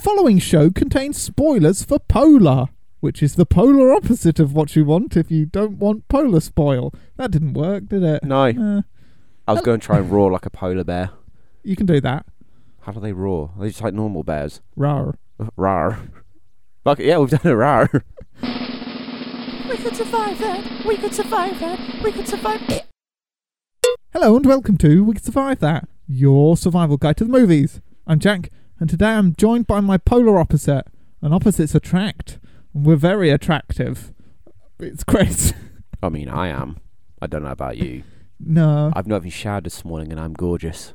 The following show contains spoilers for Polar, which is the polar opposite of what you want if you don't want polar spoil. That didn't work, did it? No, Uh, I was going to try and roar like a polar bear. you can do that. How do they roar? Are they just like normal bears? Rar. Rar. Fuck yeah, we've done a rar. We could survive that. We could survive that. We could survive. Hello and welcome to We Could Survive That, your survival guide to the movies. I'm Jack, and today I'm joined by my polar opposite, and opposites attract. And we're very attractive. It's Chris. I mean, I am. I don't know about you. no, I've not even showered this morning and I'm gorgeous.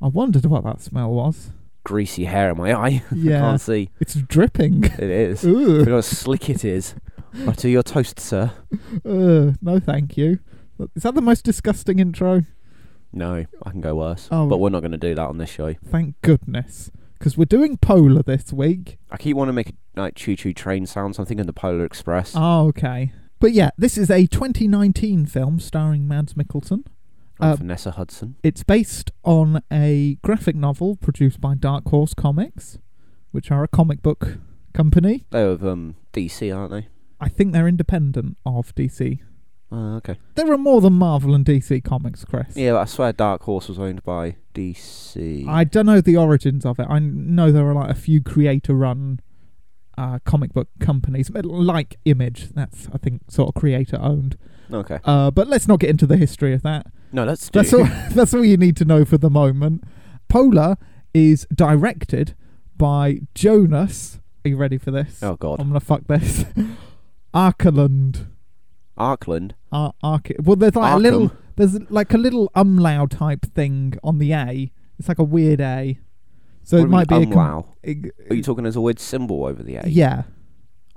I wondered what that smell was. Greasy hair in my eye. Yeah. I can't see. It's dripping. It is. You Ugh. know how slick it is. Butter your toast, sir. Ugh. No, thank you. Is that the most disgusting intro? No, I can go worse. Oh. But we're not going to do that on this show. Thank goodness. Because we're doing Polar this week. I keep wanting to make like choo-choo train sounds. I'm thinking the Polar Express. Oh, okay. But yeah, this is a 2019 film starring Mads Mikkelsen. and uh, Vanessa Hudgens. It's based on a graphic novel produced by Dark Horse Comics, which are a comic book company. They're of um, DC, aren't they? I think they're independent of DC. Oh, okay. There are more than Marvel and DC comics, Chris. Yeah, but I swear Dark Horse was owned by DC. I don't know the origins of it. I know there are like a few creator-run uh, comic book companies, like Image. That's I think sort of creator-owned. Okay. Uh, but let's not get into the history of that. No, let's do. That's all. that's all you need to know for the moment. Polar is directed by Jonas. Are you ready for this? Oh God, I'm gonna fuck this. Arkeland. Arkland. Ar- Ark- well, there's like a little. There's like a little umlaut type thing on the A. It's like a weird A. So it might be a. com- umlau? Are you talking as a weird symbol over the A? yeah.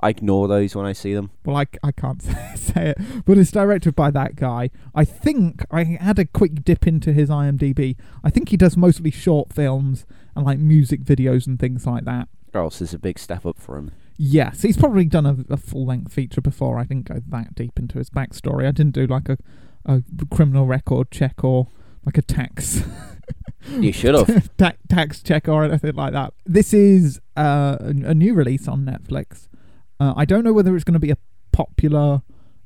I ignore those when I see them. Well, I, I can't say, say it, but it's directed by that guy. I think I had a quick dip into his IMDb. I think he does mostly short films and like music videos and things like that. Or else it's a big step up for him. Yes, he's probably done a, a full length feature before. I didn't go that deep into his backstory. I didn't do like a, a criminal record check or like a tax You should have. ta- tax check or anything like that. This is uh, a, a new release on Netflix. Uh, I don't know whether it's going to be a popular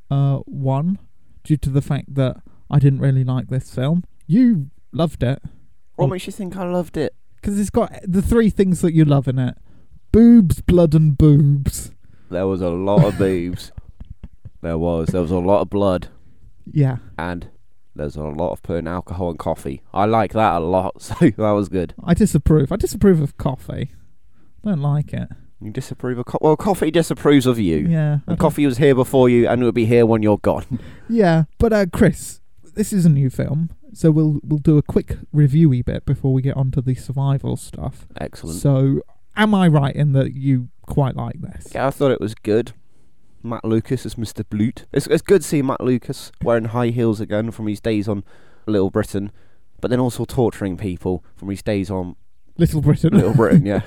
uh, one due to the fact that I didn't really like this film. You loved it what makes you think I loved it? because it's got the three things that you love in it: boobs, blood, and boobs. There was a lot of boobs. There was. There was a lot of blood, Yeah, and there's a lot of putting alcohol in coffee. I like that a lot, so that was good. I disapprove. I disapprove of coffee. Don't like it. You disapprove of co- well, coffee disapproves of you. Yeah, I And don't- coffee was here before you, and it will be here when you're gone. Yeah, but uh, Chris, this is a new film, so we'll we'll do a quick reviewy bit before we get onto the survival stuff. Excellent. So, am I right in that you quite like this? Yeah, I thought it was good. Matt Lucas as Mr. Blute. It's it's good seeing Matt Lucas wearing high heels again from his days on Little Britain, but then also torturing people from his days on Little Britain. Little Britain. Yeah,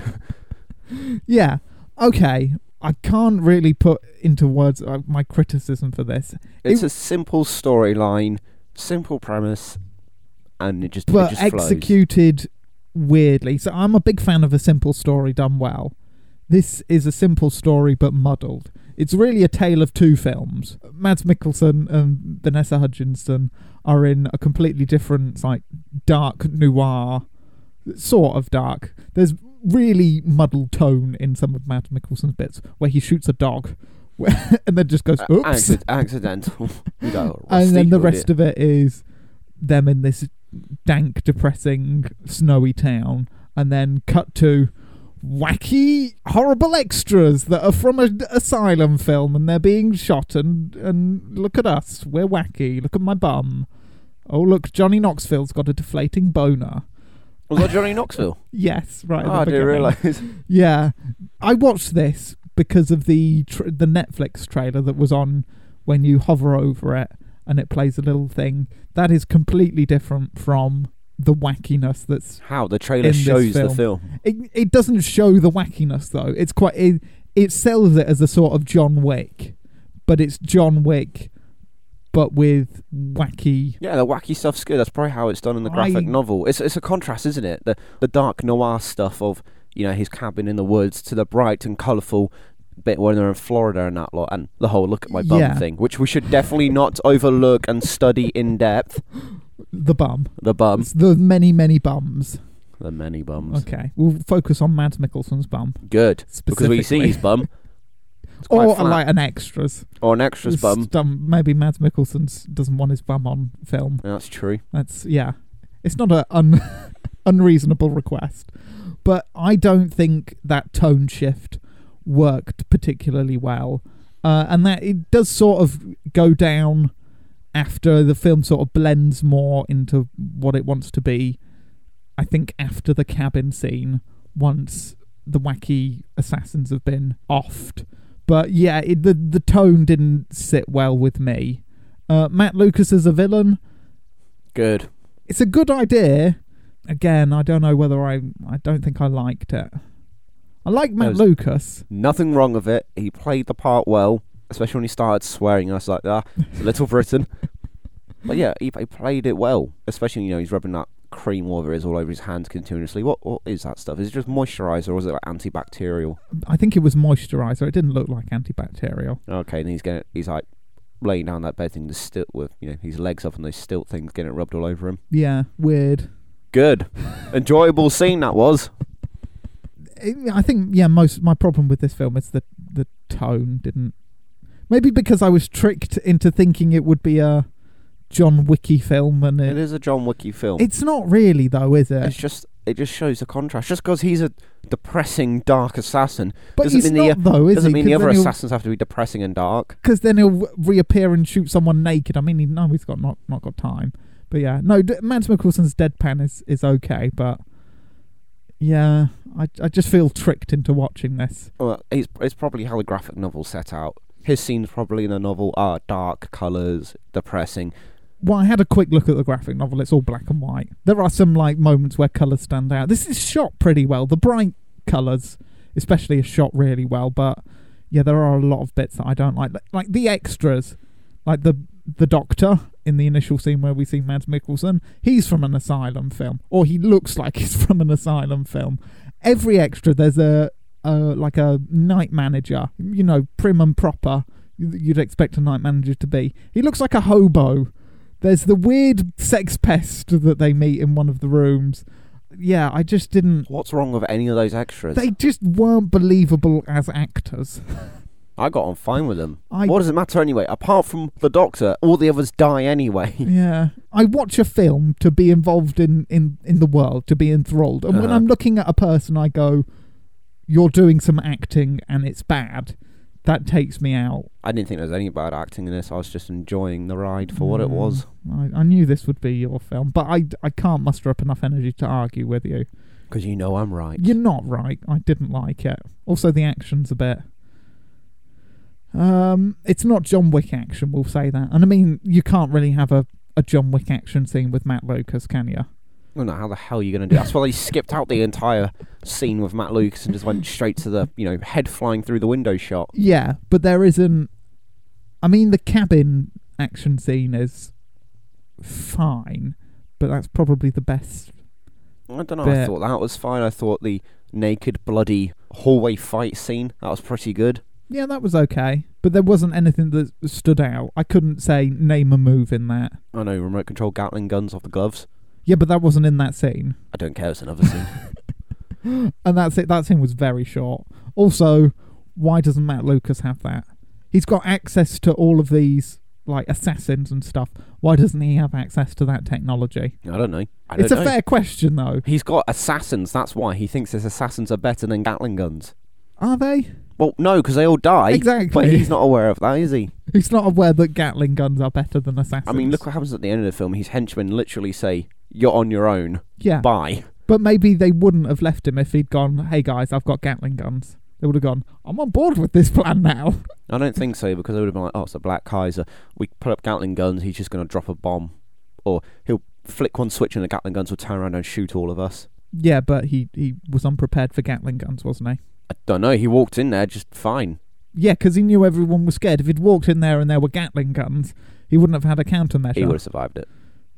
yeah. Okay. I can't really put into words uh, my criticism for this, it's It- a simple storyline, simple premise, and it just but it just flows. executed weirdly. So, I'm a big fan of a simple story done well. This is a simple story but muddled. It's really a tale of two films. Mads Mikkelsen and Vanessa Hudgenson are in a completely different, like, dark noir, sort of dark. There's really muddled tone in some of Mads Mikkelsen's bits where he shoots a dog and then just goes, oops. acci- accidental. You and then the rest you? of it is them in this dank, depressing, snowy town, and then cut to wacky, horrible extras that are from an asylum film, and they're being shot. And and look at us, we're wacky. Look at my bum. Oh look, Johnny Knoxville's got a deflating boner. was that Johnny Knoxville? Yes, right. oh, I didn't realise. Yeah, I watched this because of the tr- the Netflix trailer that was on when you hover over it and it plays a little thing. That is completely different from the wackiness that's. How the trailer shows the film. film. It, it doesn't show the wackiness though. It's quite it, it sells it as a sort of John Wick, but it's John Wick, but with wacky. Yeah, the wacky stuff's good. That's probably how it's done in the graphic I- novel. It's it's a contrast, isn't it? The the dark noir stuff of you know his cabin in the woods to the bright and colourful bit when they're in Florida and that lot, and the whole look at my bum Yeah. thing, which we should definitely not overlook and study in depth. The bum. The bum, It's the many, many bums. the many bums. Okay, we'll focus on Mads Mikkelsen's bum. Good because we see specifically. his bum. It's quite Or flat. like an extras. or an extra's bum. maybe Mads Mikkelsen doesn't want his bum on film. That's true. That's yeah. It's not a un- unreasonable request, but I don't think that tone shift worked particularly well, uh, and that it does sort of go down after the film sort of blends more into what it wants to be. I think after the cabin scene, once the wacky assassins have been offed. But yeah, it, the the tone didn't sit well with me. Uh, Matt Lucas as a villain, Good. it's a good idea. Again, I don't know whether I I don't think I liked it. I like Matt Lucas. Nothing wrong with it. He played the part well, especially when he started swearing. I was like, ah, it's Little Britain. but yeah, he, he played it well. Especially, you know, he's rubbing that cream over his all over his hands continuously. What what is that stuff? Is it just moisturizer or is it like antibacterial? I think it was moisturizer. It didn't look like antibacterial. Okay, and he's getting he's like laying down that bed thing, the stilt with you know his legs up and those stilt things getting it rubbed all over him. Yeah, weird. Good, enjoyable scene that was. I think yeah, most my problem with this film is that the tone didn't. Maybe because I was tricked into thinking it would be a John Wicky film, and It it, is a John Wicky film. it's not really though, is it? It's just it just shows the contrast. Just because he's a depressing, dark assassin but doesn't he's mean not the though, is doesn't he? mean the other assassins have to be depressing and dark. because then he'll reappear and shoot someone naked. I mean, he, no, he's got not not got time. But yeah, no, D- Mads Mikkelsen's deadpan is is okay, but yeah, I I just feel tricked into watching this. Well, it's it's probably how the graphic novel's set out. His scenes probably in the novel are dark colours, depressing. Well, I had a quick look at the graphic novel. It's all black and white. There are some like moments where colours stand out. This is shot pretty well. The bright colours, especially, are shot really well. But yeah, there are a lot of bits that I don't. Like- Like the extras, like the the doctor in the initial scene where we see Mads Mikkelsen. He's from an asylum film, or he looks like he's from an asylum film. Every extra, there's a uh, like a night manager. You know, prim and proper. You'd expect a night manager to be. He looks like a hobo. There's the weird sex pest that they meet in one of the rooms. Yeah, I just didn't. What's wrong with any of those extras? They just weren't believable as actors. I got on fine with them. I What does it matter anyway? Apart from the Doctor, all the others die anyway. yeah, I watch a film to be involved in in in the world, to be enthralled, and when Uh-huh. I'm looking at a person, I go, "You're doing some acting, and it's bad." That takes me out. I didn't think there was any bad acting in this. I was just enjoying the ride for what it Mm, was. I, I knew this would be your film, but I I can't muster up enough energy to argue with you. Because you know I'm right. You're not right. I didn't like it. Also, the action's a bit. Um, it's not John Wick action. We'll say that. And I mean, you can't really have a, a John Wick action scene with Matt Lucas, can you? I don't how the hell are you're going to do. That's why they skipped out the entire scene with Matt Lucas and just went straight to the you know head flying through the window shot. Yeah, but there isn't. I mean, the cabin action scene is fine, but that's probably the best. I don't know. I thought that was fine. I thought the naked, bloody hallway fight scene that was pretty good. Yeah, that was okay, but there wasn't anything that stood out. I couldn't say name a move in that. Oh, I know remote control Gatling guns off the gloves. Yeah, but that wasn't in that scene. I don't care. It's another scene. and that's it. That scene was very short. Also, why doesn't Matt Lucas have that? He's got access to all of these like assassins and stuff. Why doesn't he have access to that technology? I don't know. I it's a know. fair question, though. He's got assassins. That's why he thinks his assassins are better than Gatling guns. Are they? Well, no, because they all die. Exactly. But he's not aware of that, is he? He's not aware that Gatling guns are better than assassins. I mean, look what happens at the end of the film. His henchmen literally say, "You're on your own. Yeah, Bye." but maybe they wouldn't have left him if he'd gone. Hey guys, I've got Gatling guns. They would have gone. I'm on board with this plan now. I don't think so because they would have been like, "Oh, it's a Black Kaiser. We put up Gatling guns. He's just going to drop a bomb, or he'll flick one switch and the Gatling guns will turn around and shoot all of us." yeah, but he he was unprepared for Gatling guns, wasn't he? I don't know. He walked in there just fine. Yeah, because he knew everyone was scared. If he'd walked in there and there were Gatling guns, he wouldn't have had a countermeasure. He would have survived it.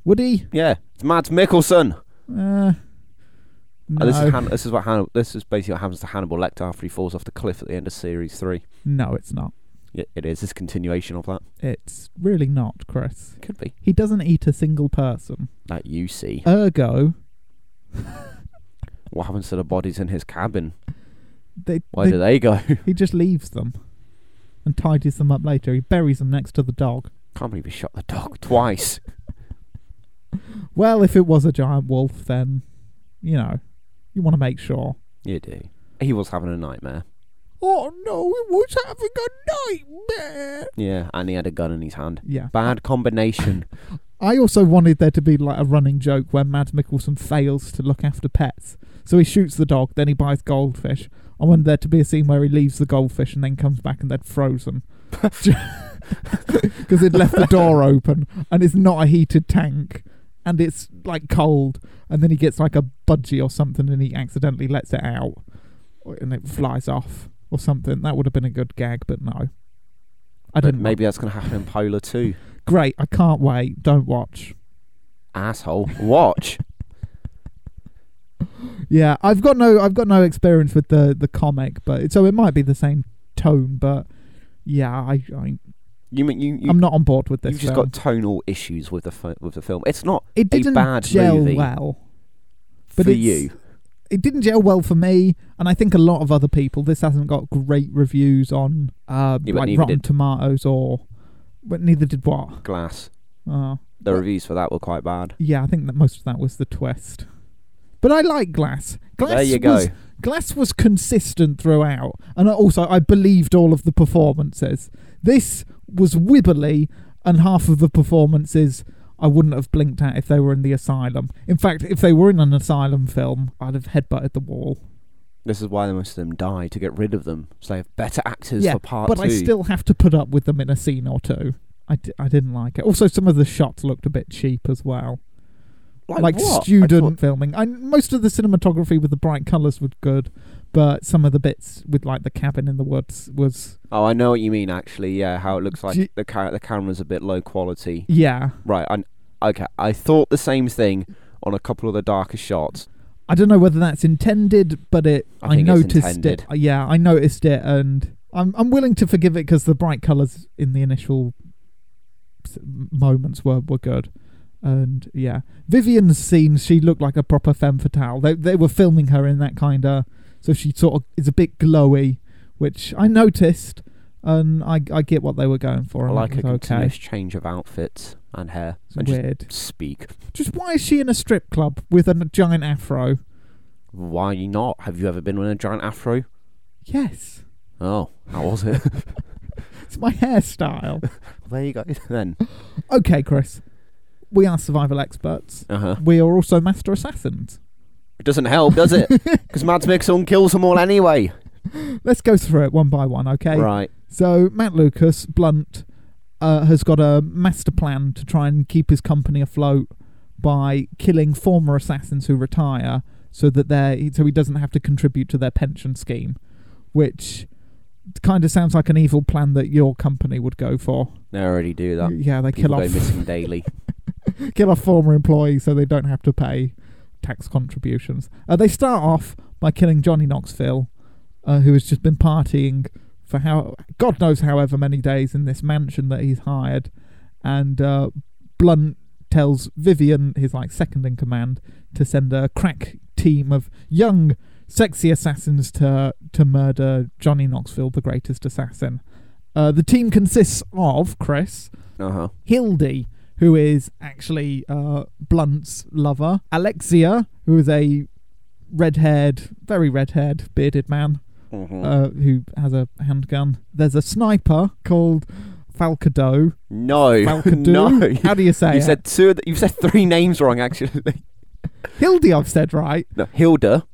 Would he? Yeah, it's Mads Mikkelsen. Uh, No, this is Han- this is what Hannibal, this is basically what happens to Hannibal Lecter after he falls off the cliff at the end of series three. no, it's not. Yeah, it is. It's a continuation of that. It's really not, Chris. Could be. He doesn't eat a single person. That you see. Ergo, What happens to the bodies in his cabin? They, Where they- do they go? he just leaves them and tidies them up later. He buries them next to the dog. Can't believe he shot the dog twice. Well, if it was a giant wolf, then you know you want to make sure. you do. He was having a nightmare. Oh no, he was having a nightmare. Yeah, and he had a gun in his hand. Yeah. Bad combination. I also wanted there to be like a running joke where Mads Mikkelsen fails to look after pets. So he shoots the dog, then he buys goldfish. I wanted there to be a scene where he leaves the goldfish and then comes back and they're frozen. Because he'd left the door open and it's not a heated tank and it's like cold. And then he gets like a budgie or something and he accidentally lets it out and it flies off or something. That would have been a good gag, but no. I didn't. maybe that's going to happen in Polar too. Great, I can't wait. Don't watch. Asshole. Watch. Yeah, I've got no I've got no experience with the the comic, but so it might be the same tone, but yeah, I, I You mean you? you I'm not on board with this. You've just film. got tonal issues with the fi- with the film. It's not it didn't bad gel movie well. But for you. It didn't gel well for me, and I think a lot of other people. This hasn't got great reviews on uh, Yeah, like Rotten did- Tomatoes or, but neither did what. Glass. Uh, The reviews for that were quite bad. yeah, I think that most of that was the twist. But I like Glass. Glass there you go. was Glass was consistent throughout, and also I believed all of the performances. This was wibbly, and half of the performances I wouldn't have blinked at if they were in the asylum. In fact, if they were in an asylum film, I'd have headbutted the wall. This is why most of them die to get rid of them, so they have better actors yeah, for part but two. I still have to put up with them in a scene or two. I, d- I didn't like it. Also, some of the shots looked a bit cheap as well. Like, what? I student thought- filming. I, most of the cinematography with the bright colours was good, but some of the bits with like the cabin in the woods was Oh, I know what you mean. Actually, yeah, how it looks like Do you- the ca- the camera's a bit low quality. yeah. Right. I okay. I thought the same thing on a couple of the darker shots. I don't know whether that's intended, but it I I, noticed it. Uh, Yeah, I noticed it, and I'm I'm willing to forgive it because the bright colours in the initial moments were were good. And yeah, Vivian's scene, she looked like a proper femme fatale. They they were filming her in that kind of, so she sort of is a bit glowy, which I noticed, and I I get what they were going for. I and like a was okay. continuous change of outfits and hair. It's and just weird. speak. Just why is she in a strip club with a giant afro? Why not? Have you ever been with a giant afro? Yes, Oh, how was it? it's my hairstyle. there you go. Then. okay, Chris, we are survival experts. Uh huh. We are also master assassins. It doesn't help, does it? Because Mads Mikkelsen kills them all anyway. Let's go through it one by one, okay? Right. So Matt Lucas Blunt uh, has got a master plan to try and keep his company afloat by killing former assassins who retire, so that they so he doesn't have to contribute to their pension scheme, which kind of sounds like an evil plan that your company would go for. They already do that. Yeah, they People kill go off missing daily. kill off former employees so they don't have to pay tax contributions. Uh, they start off by killing Johnny Knoxville, uh, who has just been partying for how God knows however many days in this mansion that he's hired, and uh, Blunt tells Vivian, his like second in command, to send a crack team of young, sexy assassins to to murder Johnny Knoxville, the greatest assassin. Uh, the team consists of Chris, Uh huh. Hildy, who is actually uh, Blunt's lover, Alexia, who is a red-haired, very red-haired, bearded man hmm uh, who has a handgun. There's a sniper called Falcado. no. Falcado. no. How do you say You it? said two. Of the, you said three names wrong. Actually. Hildy. I've said right. no, Hilda.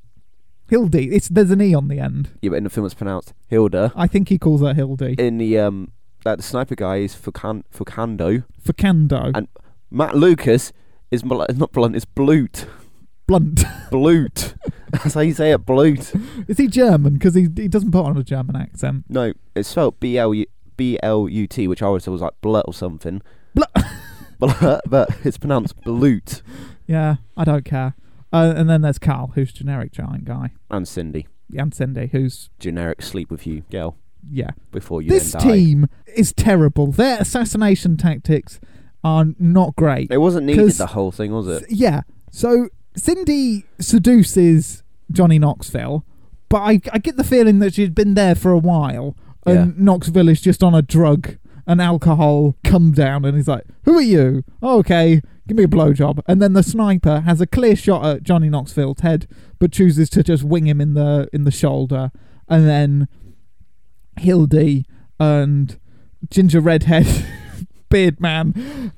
Hildy. It's there's an e on the end. Yeah, but in the film it's pronounced Hilda. I think he calls her Hildy. In the um, that the sniper guy is Fucan- Fucando. Facando. And- Matt Lucas is not blunt. It's Blute. Blunt. Blute. That's how you say it. Blute. is he German? Because he he doesn't put on a German accent. No, it's spelled B L U B L U T, which I always thought was like blut or something. Blut. Blut, but it's pronounced Blute. Yeah, I don't care. Uh, and then there's Carl, who's generic giant guy, And Cindy, and Cindy, who's generic sleep with you girl yeah. before you This then die. team is terrible. Their assassination tactics are not great. It wasn't needed 'Cause- the whole thing, was it? Yeah. So Cindy seduces Johnny Knoxville, but I, I get the feeling that she'd been there for a while, and Knoxville is just on a drug and alcohol come down, and he's like, "Who are you? Oh, okay, give me a blowjob." And then the sniper has a clear shot at Johnny Knoxville's head, but chooses to just wing him in the in the shoulder, and then Hildy and Ginger Redhead. Beard man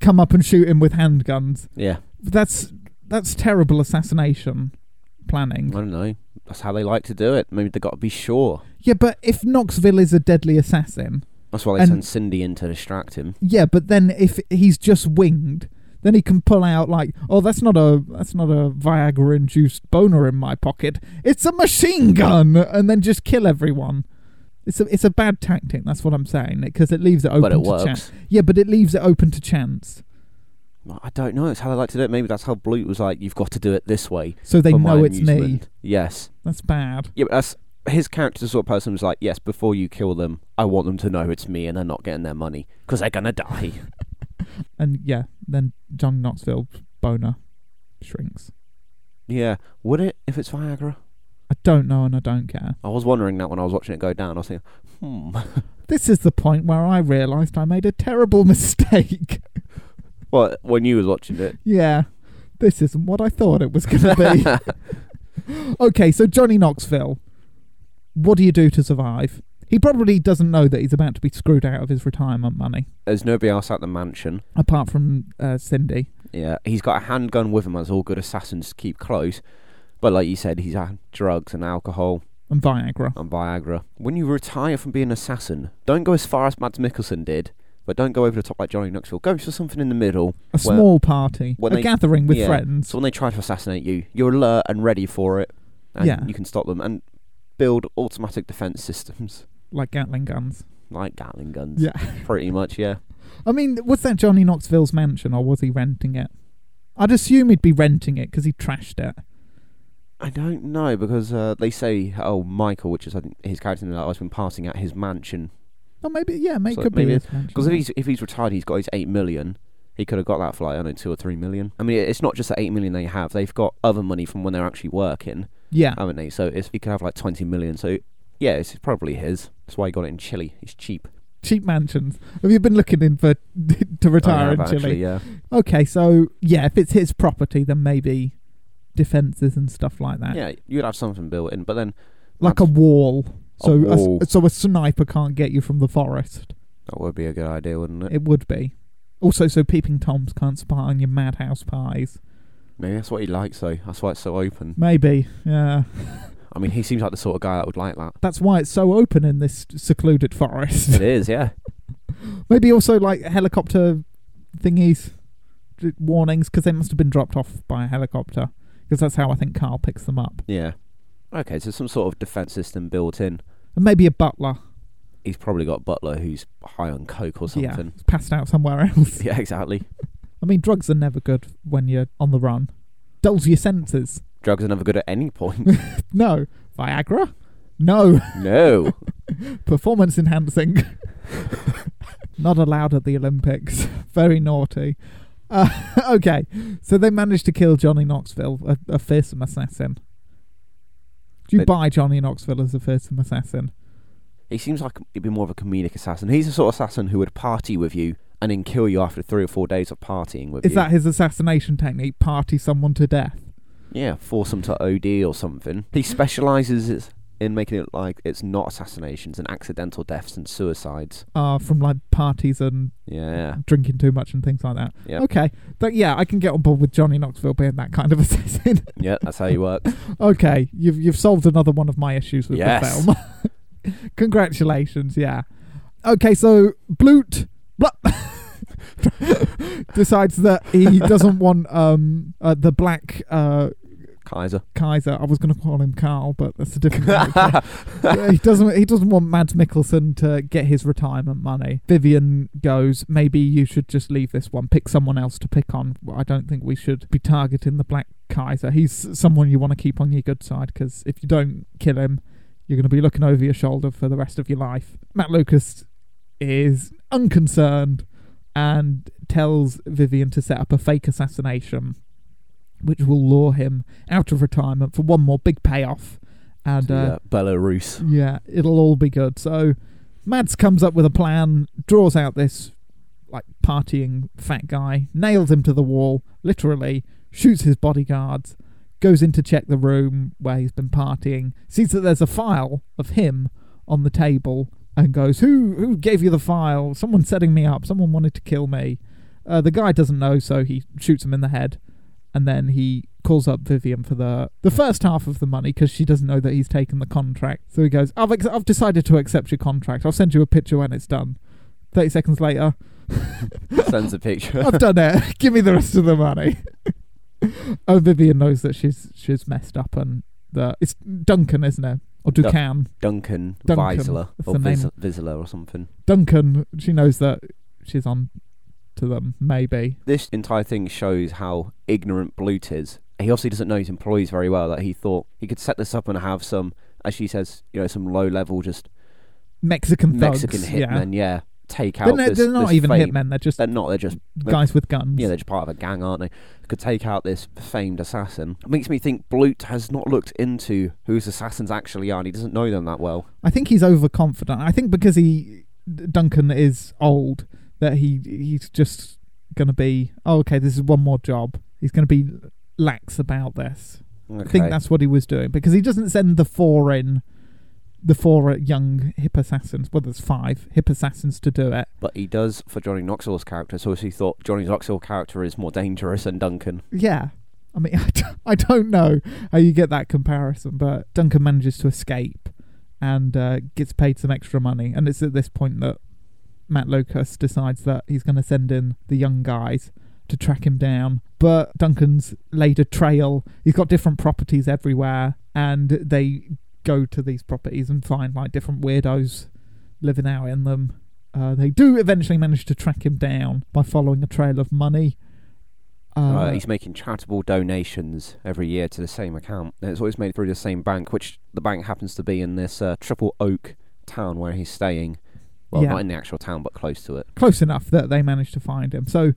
come up and shoot him with handguns Yeah. that's that's terrible assassination planning. I don't know. That's how they like to do it. Maybe they got to be sure. Yeah, but if Knoxville is a deadly assassin, That's why they And- send Cindy in to distract him. yeah, but then if he's just winged, then he can pull out like, oh, that's not a that's not a Viagra induced boner in my pocket. It's a machine gun, and then just kill everyone. It's a it's a bad tactic. That's what I'm saying because it leaves it open but it to works. chance. Yeah, but it leaves it open to chance, I don't know. It's how they like to do it. Maybe that's how Blute was like, you've got to do it this way. so they know it's me. Yes. That's bad. Yeah, but that's his character. The sort of person who's like, yes, before you kill them, I want them to know it's me, and they're not getting their money because they're gonna die. And yeah, then John Knoxville's boner shrinks. yeah. Would it if it's Viagra? I don't know and I don't care. I was wondering that when I was watching it go down. I was thinking, hmm. This is the point where I realised I made a terrible mistake. well, when you was watching it, yeah, this isn't what I thought it was going to be. okay, so Johnny Knoxville, what do you do to survive? He probably doesn't know that he's about to be screwed out of his retirement money, there's nobody else at the mansion. apart from uh, Cindy. Yeah, he's got a handgun with him, as all good assassins keep close. But like you said, he's had drugs and alcohol And Viagra. and Viagra. When you retire from being an assassin, don't go as far as Mads Mikkelsen did, but don't go over the top like Johnny Knoxville. Go for something in the middle. A Well, small party. when a they- gathering with yeah. friends. So when they try to assassinate you, you're alert and ready for it, and Yeah. you can stop them and build automatic defense systems Like Gatling guns. like Gatling guns. Yeah. pretty much. Yeah. I mean, was that Johnny Knoxville's mansion or was he renting it? I'd assume he'd be renting it because he trashed it. I don't know because uh, they say, oh, Michael, which is I think his character in that, has been passing at his mansion. Oh, maybe, yeah, maybe So could maybe be his mansion. Because if he's if he's retired, he's got his eight million. He could have got that for like I don't know two or three million. I mean, it's not just the eight million they have; they've got other money from when they're actually working, yeah, haven't they? So it's, he could have like twenty million. So yeah, it's probably his. That's why he got it in Chile. He's cheap. cheap mansions. Have you been looking in for to retire I in Chile? actually, yeah. Okay, so yeah, if it's his property, then maybe defenses and stuff like that, Yeah, you'd have something built in, but then like a wall. So A a, so a sniper can't get you from the forest. that would be a good idea, wouldn't it? It would be. Also, so peeping toms can't spy on your madhouse pies. Maybe that's what he likes, though. That's why it's so open. Maybe, yeah. I mean, he seems like the sort of guy that would like that. That's why it's so open in this secluded forest. It is, yeah. Maybe also like helicopter thingies, warnings, because they must have been dropped off by a helicopter. Because that's how I think Carl picks them up. Yeah. Okay, so some sort of defense system built in. And maybe a butler. He's probably got Butler who's high on coke or Yeah, something. passed out somewhere else. Yeah, exactly. I mean, drugs are never good when you're on the run. Dulls your senses. Drugs are never good at any point. No. Viagra? No. no. Performance enhancing. Not allowed at the Olympics. Very naughty. Uh, okay, so they managed to kill Johnny Knoxville, a, a fearsome assassin. Do you But- buy Johnny Knoxville as a fearsome assassin? He seems like he'd be more of a comedic assassin. He's the sort of assassin who would party with you and then kill you after three or four days of partying with you. Is you. that his assassination technique? Party someone to death? yeah, force him to OD or something. He specialises in making it like it's not assassinations and accidental deaths and suicides. Uh, from like parties and Yeah, drinking too much and things like that. yeah, Okay, but yeah, I can get on board with Johnny Knoxville being that kind of assassin. yeah. That's how you work. okay, you've you've solved another one of my issues with Yes. the film. Congratulations, yeah. Okay, so Blute decides that he doesn't want um uh, the black uh Kaiser. Kaiser. I was going to call him Carl, but that's a different. Yeah, he doesn't. He doesn't want Mads Mikkelsen to get his retirement money. Vivian goes. Maybe you should just leave this one. Pick someone else to pick on. I don't think we should be targeting the Black Kaiser. He's someone you want to keep on your good side because if you don't kill him, you're going to be looking over your shoulder for the rest of your life. Matt Lucas is unconcerned and tells Vivian to set up a fake assassination, which will lure him out of retirement for one more big payoff. And uh, yeah, Belarus. yeah, it'll all be good. So Mads comes up with a plan, draws out this like partying fat guy, nails him to the wall, literally, shoots his bodyguards, goes in to check the room where he's been partying, sees that there's a file of him on the table, and goes, Who who gave you the file? Someone setting me up, someone wanted to kill me. Uh, the guy doesn't know, so he shoots him in the head, and then he calls up Vivian for the the first half of the money because she doesn't know that he's taken the contract. So he goes, "I've ex- I've decided to accept your contract. I'll send you a picture when it's done." Thirty seconds later, Sends a picture. I've done it. Give me the rest of the money. oh, Vivian knows that she's she's messed up, and that it's Duncan, isn't it, or Ducan? Duncan, Duncan, Weisler or. Vis- Vizla or something. Duncan. She knows that she's on to them. Maybe. This entire thing shows how ignorant Blute is. He obviously doesn't know his employees very well. That he thought he could set this up and have some, as she says, you know, some low level just Mexican thugs. Mexican yeah. hitmen. Yeah, take out. They're, not- this, they're not even fame- hitmen. They're just They're not. They're just guys with guns. Yeah, they're just part of a gang, aren't they? Could take out this famed assassin. It makes me think Blute has not looked into whose assassins actually are, and he doesn't know them that well. I think he's overconfident. I think because he Duncan is old that he he's just gonna be oh okay this is one more job. He's gonna be lax about this. Okay. I think that's what he was doing because he doesn't send the four in, the four young hip assassins. Well, there's five hip assassins to do it. but he does for Johnny Knoxville's character. So he thought Johnny Knoxville's character is more dangerous than Duncan. Yeah. I mean, I don't- I don't know how you get that comparison, but Duncan manages to escape and uh, gets paid some extra money. And it's at this point that Matt Lucas decides that he's going to send in the young guys to track him down. But Duncan's laid a trail. He's got different properties everywhere, and they go to these properties and find like different weirdos living out in them. Uh, they do eventually manage to track him down by following a trail of money. Uh, he's making charitable donations every year to the same account, and it's always made through the same bank, which the bank happens to be in this uh, Triple Oak town where he's staying. Well, Yeah. not in the actual town, but close to it. close enough that they manage to find him. So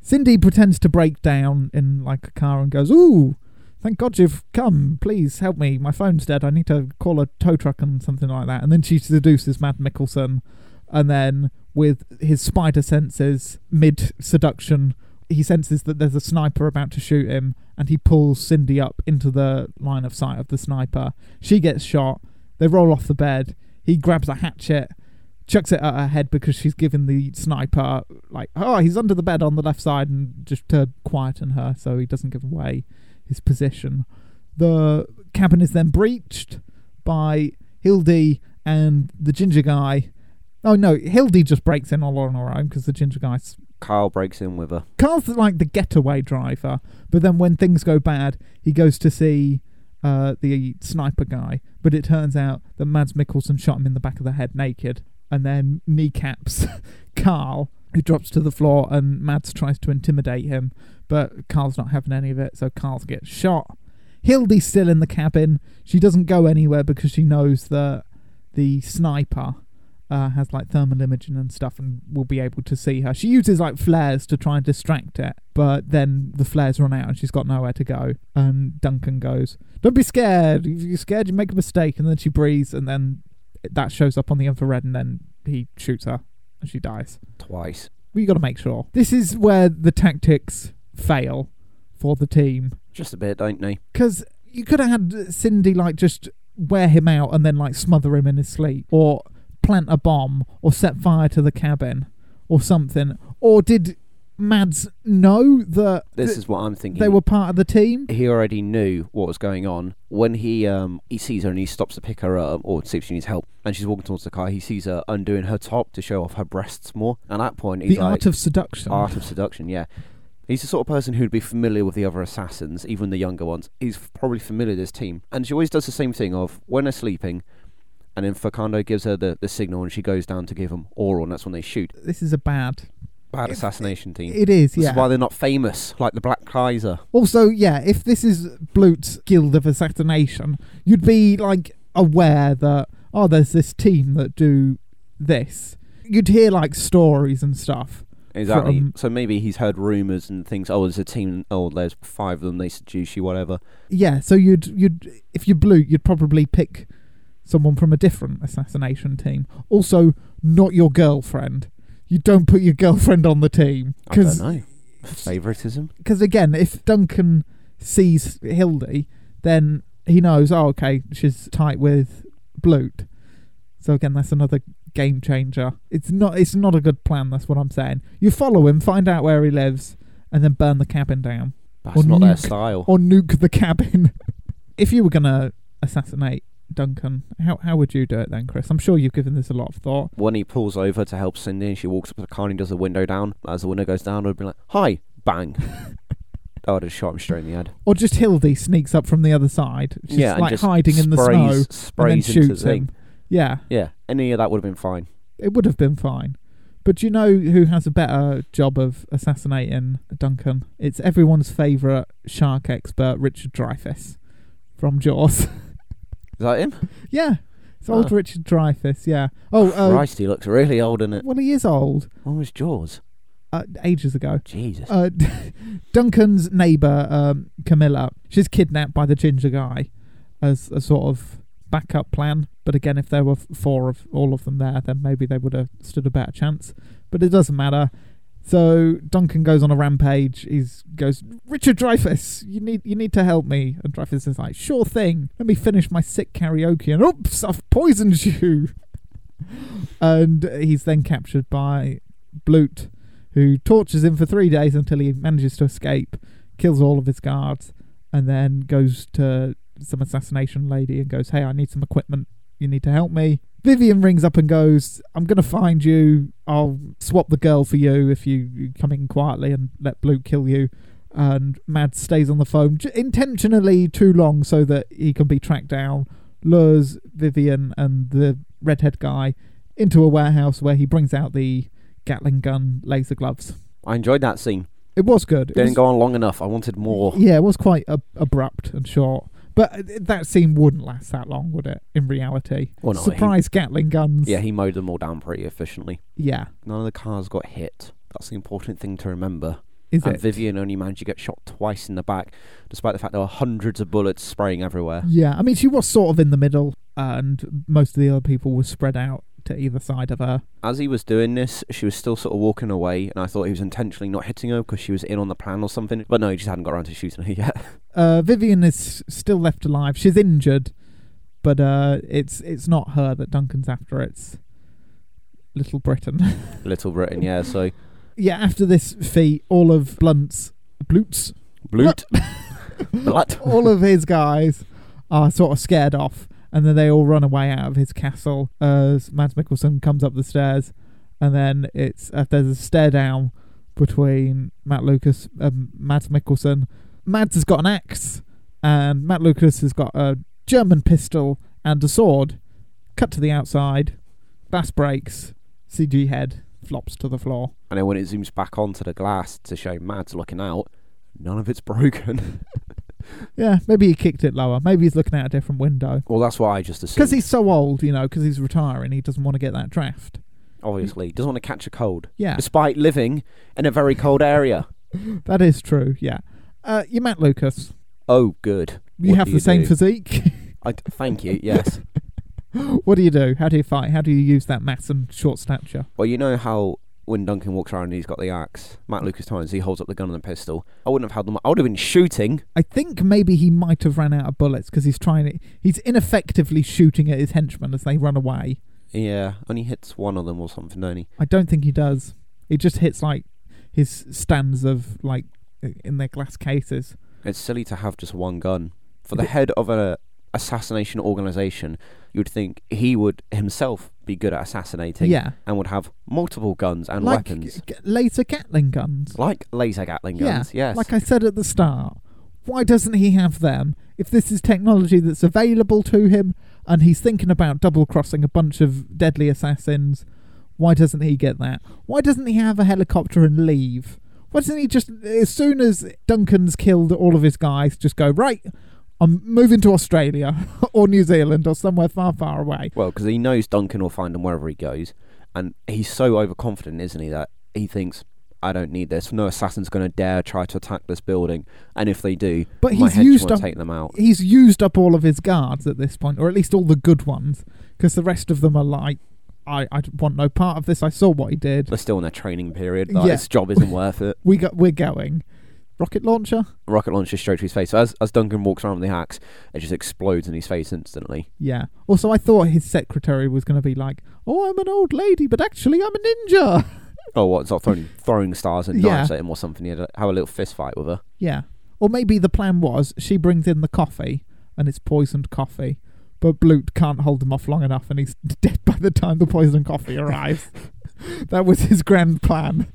Cindy pretends to break down in like a car and goes, "Ooh, thank God you've come. Please help me. My phone's dead. I need to call a tow truck and something like that." And then she seduces Mads Mikkelsen, and then with his spider senses, mid seduction, he senses that there's a sniper about to shoot him, and he pulls Cindy up into the line of sight of the sniper. She gets shot. They roll off the bed. He grabs a hatchet chucks it at her head because she's given the sniper like oh he's under the bed on the left side and just to quieten her so he doesn't give away his position the cabin is then breached by hildy and the ginger guy oh no hildy just breaks in all on her own because the ginger guy's Carl breaks in with her. Carl's like the getaway driver, but then when things go bad, he goes to see uh, the sniper guy. But it turns out that Mads Mikkelsen shot him in the back of the head naked, and then kneecaps Carl, who drops to the floor, and Mads tries to intimidate him, but Carl's not having any of it, so Carl gets shot. Hildy's still in the cabin. She doesn't go anywhere because she knows that the sniper uh, has like thermal imaging and stuff and will be able to see her. She uses like flares to try and distract it, but then the flares run out and she's got nowhere to go. And Duncan goes, Don't be scared. If you're scared, you make a mistake. And then she breathes, and then that shows up on the infrared, and then he shoots her and she dies. Twice. We got to make sure. This is where the tactics fail for the team Just a bit, don't they? because you could have had Cindy like just wear him out and then like smother him in his sleep, or plant a bomb, or set fire to the cabin, or something. Or did Mads know that This th- is what I'm thinking. they were part of the team? he already knew what was going on when he um he sees her and he stops to pick her up or see if she needs help and she's walking towards the car he sees her undoing her top to show off her breasts more and at that point he's The like art of seduction. art of seduction yeah He's the sort of person who'd be familiar with the other assassins, even the younger ones. He's f- probably familiar with his team. And she always does the same thing of when they're sleeping, and then Facundo gives her the, the signal and she goes down to give him oral, and that's when they shoot. This is a bad. Bad assassination team. It is, This yeah. is why they're not famous, like the Black Kaiser. Also, yeah, if this is Blute's Guild of Assassination, you'd be like aware that oh, there's this team that do this. You'd hear like stories and stuff. Exactly. From- so maybe he's heard rumours and things. oh, there's a team, oh, there's five of them, they seduce you, whatever. Yeah, so you'd you'd if you're Blut, you'd probably pick someone from a different assassination team. Also, not your girlfriend. You don't put your girlfriend on the team I don't because know. Favoritism? Because again, if Duncan sees Hildy, then he knows. Oh, okay, she's tight with Blut. So again, that's another game changer. It's not. It's not a good plan. That's what I'm saying. You follow him, find out where he lives, and then burn the cabin down That's Or not their style. or nuke the cabin. if you were gonna assassinate Duncan, how how would you do it then, Chris? I'm sure you've given this a lot of thought. when he pulls over to help Cindy and she walks up to the car and he does the window down, as the window goes down, I'd be like, hi, bang. I would have shot him straight in the head. Or just Hildy sneaks up from the other side. She's yeah, like hiding in the sprays, snow and then sprays shoots the thing. him. Yeah, Yeah, any of that would have been fine. it would have been fine. But do you know who has a better job of assassinating Duncan? It's everyone's favourite shark expert, Richard Dreyfuss from Jaws. Is that him? yeah, it's old Ah. Richard Dreyfuss. Yeah. Oh, uh, Christ, he looks really old in it. well, he is old. When was Jaws? Uh, ages ago. Jesus. Uh, Duncan's neighbour, um, Camilla, she's kidnapped by the ginger guy as a sort of backup plan. But again, if there were f- four of all of them there, then maybe they would have stood a better chance. But it doesn't matter. So Duncan goes on a rampage. He's goes, Richard Dreyfuss, you need you need to help me. And Dreyfuss is like, sure thing. Let me finish my sick karaoke. And oops, I've poisoned you. and he's then captured by Blut, who tortures him for three days until he manages to escape, kills all of his guards, and then goes to some assassination lady and goes, Hey, I need some equipment. You need to help me. Vivian rings up and goes, I'm going to find you. I'll swap the girl for you if you, come in quietly and let Blue kill you. And Mad stays on the phone intentionally too long so that he can be tracked down, lures Vivian and the redhead guy into a warehouse where he brings out the Gatling gun laser gloves. I enjoyed that scene. It was good. It Didn't was- go on long enough. I wanted more. yeah, it was quite ab- abrupt and short. But that scene wouldn't last that long, would it? In reality, Well, no, he- surprise Gatling guns. Yeah, he mowed them all down pretty efficiently. yeah. None of the cars got hit. That's the important thing to remember. Is and it? Vivian only managed to get shot twice in the back, despite the fact there were hundreds of bullets spraying everywhere. Yeah, I mean, she was sort of in the middle, and most of the other people were spread out to either side of her. As he was doing this, she was still sort of walking away, and I thought he was intentionally not hitting her because she was in on the plan or something. But no, he just hadn't got around to shooting her yet. Uh, Vivian is still left alive. She's injured, but uh, it's it's not her that Duncan's after. It's Little Britain. Little Britain, yeah. So yeah, after this feat, all of Blunt's Blut's Blut, Blut. all of his guys are sort of scared off, and then they all run away out of his castle as Mads Mikkelsen comes up the stairs, and then it's uh, there's a stare down between Matt Lucas and Mads Mikkelsen. Mads has got an axe, and Matt Lucas has got a German pistol and a sword. Cut to the outside, bass breaks, CG head flops to the floor. And then when it zooms back onto the glass to show Mads looking out, none of it's broken. Yeah, maybe he kicked it lower. Maybe he's looking out a different window. well, that's what I just assumed. Because he's so old, you know, because he's retiring, he doesn't want to get that draft. obviously he doesn't want to catch a cold, Yeah, despite living in a very cold area. that is true. Yeah, uh, you Matt Lucas. Oh, good. You What have the you same do? physique. I d- thank you. Yes. what do you do? How do you fight? How do you use that mass and short stature? well, you know how when Duncan walks around and he's got the axe, Matt Lucas times he holds up the gun and the pistol. I wouldn't have held them. I would have been shooting. I think maybe he might have ran out of bullets because he's trying to. He's ineffectively shooting at his henchmen as they run away. Yeah, only hits one of them or something, don't he? I don't think he does. He just hits like his stands of like in their glass cases. It's silly to have just one gun for the head of a assassination organization, you'd think he would himself be good at assassinating Yeah. and would have multiple guns and like weapons. g- laser Gatling guns. Like laser Gatling guns, yeah. yes. Like I said at the start, why doesn't he have them? If this is technology that's available to him and he's thinking about double crossing a bunch of deadly assassins, why doesn't he get that? Why doesn't he have a helicopter and leave? Why doesn't he just, as soon as Duncan's killed all of his guys, just go, right, I'm moving to Australia or New Zealand or somewhere far, far away? Well, because he knows Duncan will find him wherever he goes, and he's so overconfident, isn't he, that he thinks, "I don't need this. No assassin's going to dare try to attack this building, and if they do, But he's used up take them out." he's used up all of his guards at this point, or at least all the good ones, because the rest of them are like, I, I want no part of this. I saw what he did. They're still in their training period. Like, Yeah. This job isn't worth it. We got, we're going. Rocket launcher? Rocket launcher straight to his face. So as as Duncan walks around with the axe, it just explodes in his face instantly. Yeah. Also, I thought his secretary was going to be like, "Oh, I'm an old lady, but actually, I'm a ninja." Oh, what? Like throwing throwing stars and Yeah. knives at him or something. He had to have a little fist fight with her. yeah. Or maybe the plan was she brings in the coffee, and it's poisoned coffee, but Blut can't hold him off long enough, and he's dead by the time the poisoned coffee arrives. that was his grand plan.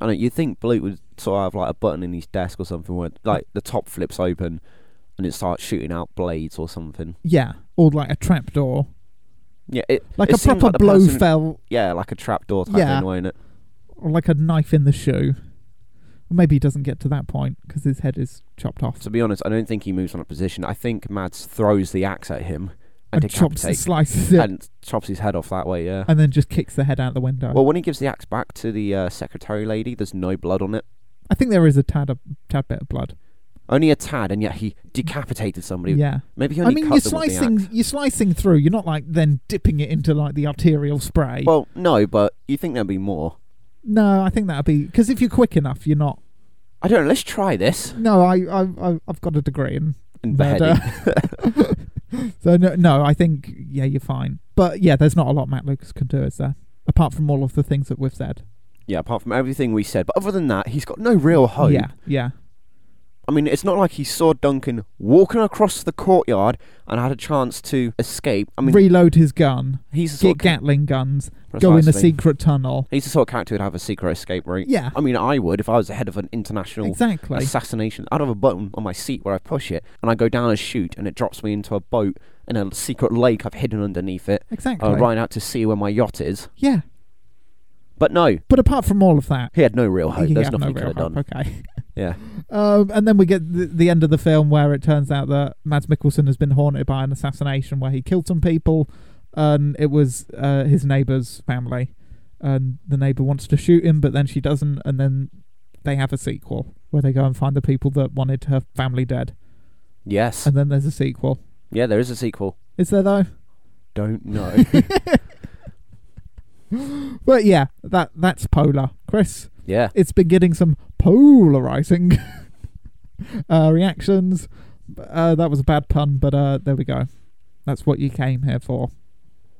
I know you'd think Blut would sort of have like a button in his desk or something where like the top flips open and it starts shooting out blades or something. Yeah. Or like a trapdoor. Yeah, it Like it a proper like blow person- fell, Yeah, like a trapdoor type Yeah. thing, won't it? or like a knife in the shoe. Or maybe he doesn't get to that point because his head is chopped off To be honest, I don't think he moves on a position. I think Mads throws the axe at him and, chops, decapitates slices it, and, chops his head off that way. Yeah. And then just kicks the head out the window. Well, when he gives the axe back to the uh, secretary lady, there's no blood on it. I think there is a tad, a tad bit of blood. Only a tad, and yet he decapitated somebody. Yeah. Maybe he I only mean, you're cut them with the slicing, you're slicing through. You're not like then dipping it into like the arterial spray. Well, no, but you think there'd be more. no, I think that'd be because if you're quick enough, you're not. I don't know. Let's try this. No, I, I, I I've got a degree in beheading. so no, no, I think yeah, you're fine. But yeah, there's not a lot Matt Lucas can do, is there? Apart from all of the things that we've said. Yeah, apart from everything we said. But other than that, he's got no real hope. Yeah, yeah, I mean, it's not like he saw Duncan walking across the courtyard and had a chance to escape. I mean, Reload his gun, he's the get sort of Gatling guns, go in a Precisely. secret tunnel. He's the sort of character who'd have a secret escape route. Yeah, I mean, I would if I was the head of an international exactly. assassination. I'd have a button on my seat where I push it, and I go down a chute, and it drops me into a boat in a secret lake I've hidden underneath it. Exactly. Uh, I ride out to sea where my yacht is. Yeah, But no, but apart from all of that, he had no real hope. he There's nothing no he could real have done. hope. Okay. Yeah. Um, and then we get the, the end of the film where it turns out that Mads Mikkelsen has been haunted by an assassination where he killed some people, and it was uh, his neighbour's family, and the neighbour wants to shoot him, but then she doesn't, and then they have a sequel where they go and find the people that wanted her family dead, Yes. and then there's a sequel. Yeah, there is a sequel. Is there though? Don't know. But yeah, that that's Polar, Chris. Yeah. it's been getting some polarizing uh, reactions. Uh, that was a bad pun, but uh, there we go. That's what you came here for.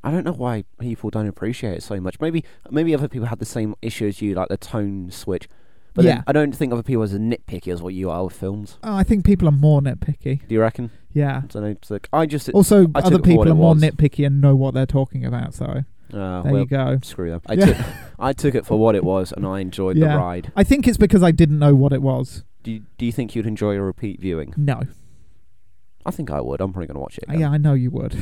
I don't know why people don't appreciate it so much. Maybe maybe other people had the same issue as you, like the tone switch. But Yeah. I don't think other people are as nitpicky as what you are with films. Oh, I think people are more nitpicky. Do you reckon? Yeah. I know. Like, I just. Also, I other people are more was. nitpicky and know what they're talking about. So Uh, there well, you go. screw them. I, Yeah. took, I took it for what it was, and I enjoyed Yeah. the ride. I think it's because I didn't know what it was. Do you, Do you think you'd enjoy a repeat viewing? No. I think I would. I'm probably going to watch it. Again. Yeah, I know you would.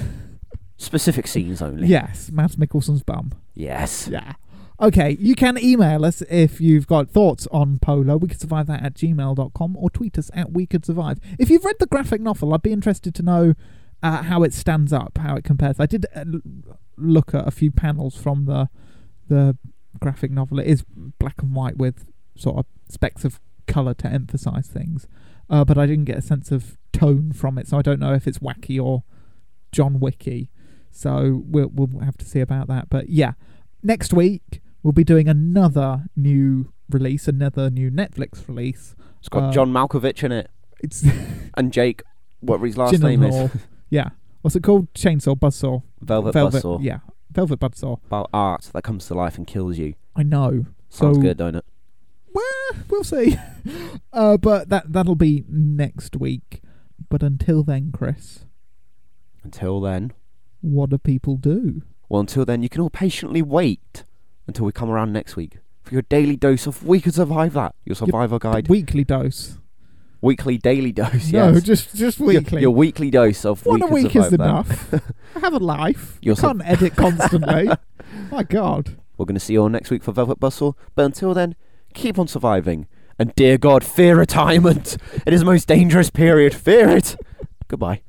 Specific scenes only. yes, Mads Mikkelsen's bum. Yes. Yeah. Okay, you can email us if you've got thoughts on Polar. We could survive that at gmail.com or tweet us at We Could Survive. If you've read the graphic novel, I'd be interested to know uh, how it stands up, how it compares. I did uh, look at a few panels from the the graphic novel. It is black and white with sort of specks of colour to emphasise things, uh, but I didn't get a sense of tone from it, so I don't know if it's wacky or John Wicky. So we'll we'll have to see about that. But yeah, next week we'll be doing another new release, another new Netflix release. It's got Uh, John Malkovich in it, It's and Jake, whatever his last Gyllenhaal. name is, yeah. What's it called? Chainsaw, Buzzsaw, Velvet, Velvet. Buzzsaw. Yeah, Velvet Buzzsaw. About art that comes to life and kills you. I know. Sounds so good, don't it? well, we'll see. uh, but that that'll be next week. But until then, Chris, Until then, What do people do? well, until then, you can all patiently wait until we come around next week for your daily dose of We Could Survive That, your survival guide, Weekly dose. Weekly, daily dose. No, yes. just just weekly. Your, weekly dose of One We a week is enough. I have a life. So- can't edit constantly. My God. We're going to see you all next week for Velvet Buzzsaw. But until then, keep on surviving. And dear God, fear retirement. It is the most dangerous period. Fear it. Goodbye.